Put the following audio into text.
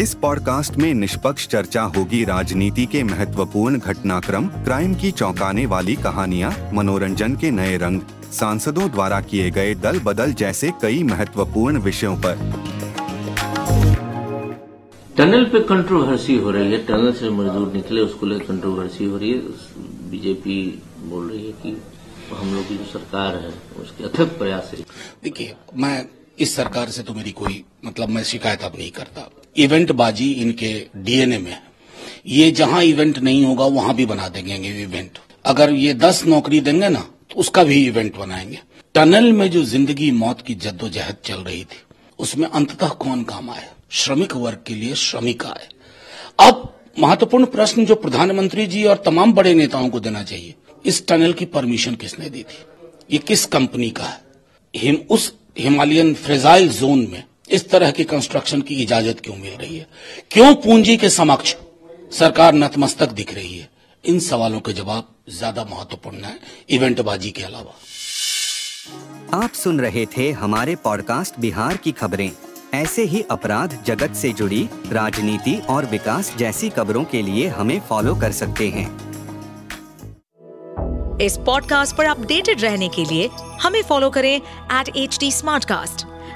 इस पॉडकास्ट में निष्पक्ष चर्चा होगी राजनीति के महत्वपूर्ण घटनाक्रम क्राइम की चौंकाने वाली कहानियाँ मनोरंजन के नए रंग सांसदों द्वारा किए गए दल बदल जैसे कई महत्वपूर्ण विषयों पर। टनल पे कंट्रोवर्सी हो रही है टनल से मजदूर निकले उसको लेकर कंट्रोवर्सी हो रही है बीजेपी बोल रही है कि हम लोग की जो सरकार है उसके अथक प्रयास है। देखिए मैं इस सरकार से तो मेरी कोई मतलब मैं शिकायत अब नहीं करता। इवेंट बाजी इनके डीएनए में है। ये जहाँ इवेंट नहीं होगा, वहाँ भी बना देंगे इवेंट अगर ये दस नौकरी देंगे ना तो उसका भी इवेंट बनाएँगे। टनल में जो ज़िंदगी मौत की जद्दोजहद चल रही थी, उसमें अंततः कौन काम आए श्रमिक वर्ग के लिए श्रमिक आए। अब महत्वपूर्ण प्रश्न जो प्रधानमंत्री जी और तमाम बड़े नेताओं को देना चाहिए, इस टनल की परमिशन किसने दी थी? ये किस कंपनी का है? हिम, उस हिमालयन फ्रेजाइल जोन में इस तरह की कंस्ट्रक्शन की इजाज़त क्यों मिल रही है? क्यों पूंजी के समक्ष सरकार नतमस्तक दिख रही है? इन सवालों के जवाब ज़्यादा महत्वपूर्ण है इवेंटबाजी के अलावा। आप सुन रहे थे हमारे पॉडकास्ट बिहार की खबरें। ऐसे ही अपराध जगत से जुड़ी राजनीति और विकास जैसी खबरों के लिए हमें फॉलो कर सकते हैं। इस पॉडकास्ट पर अपडेटेड रहने के लिए हमें फॉलो करें एट एच डी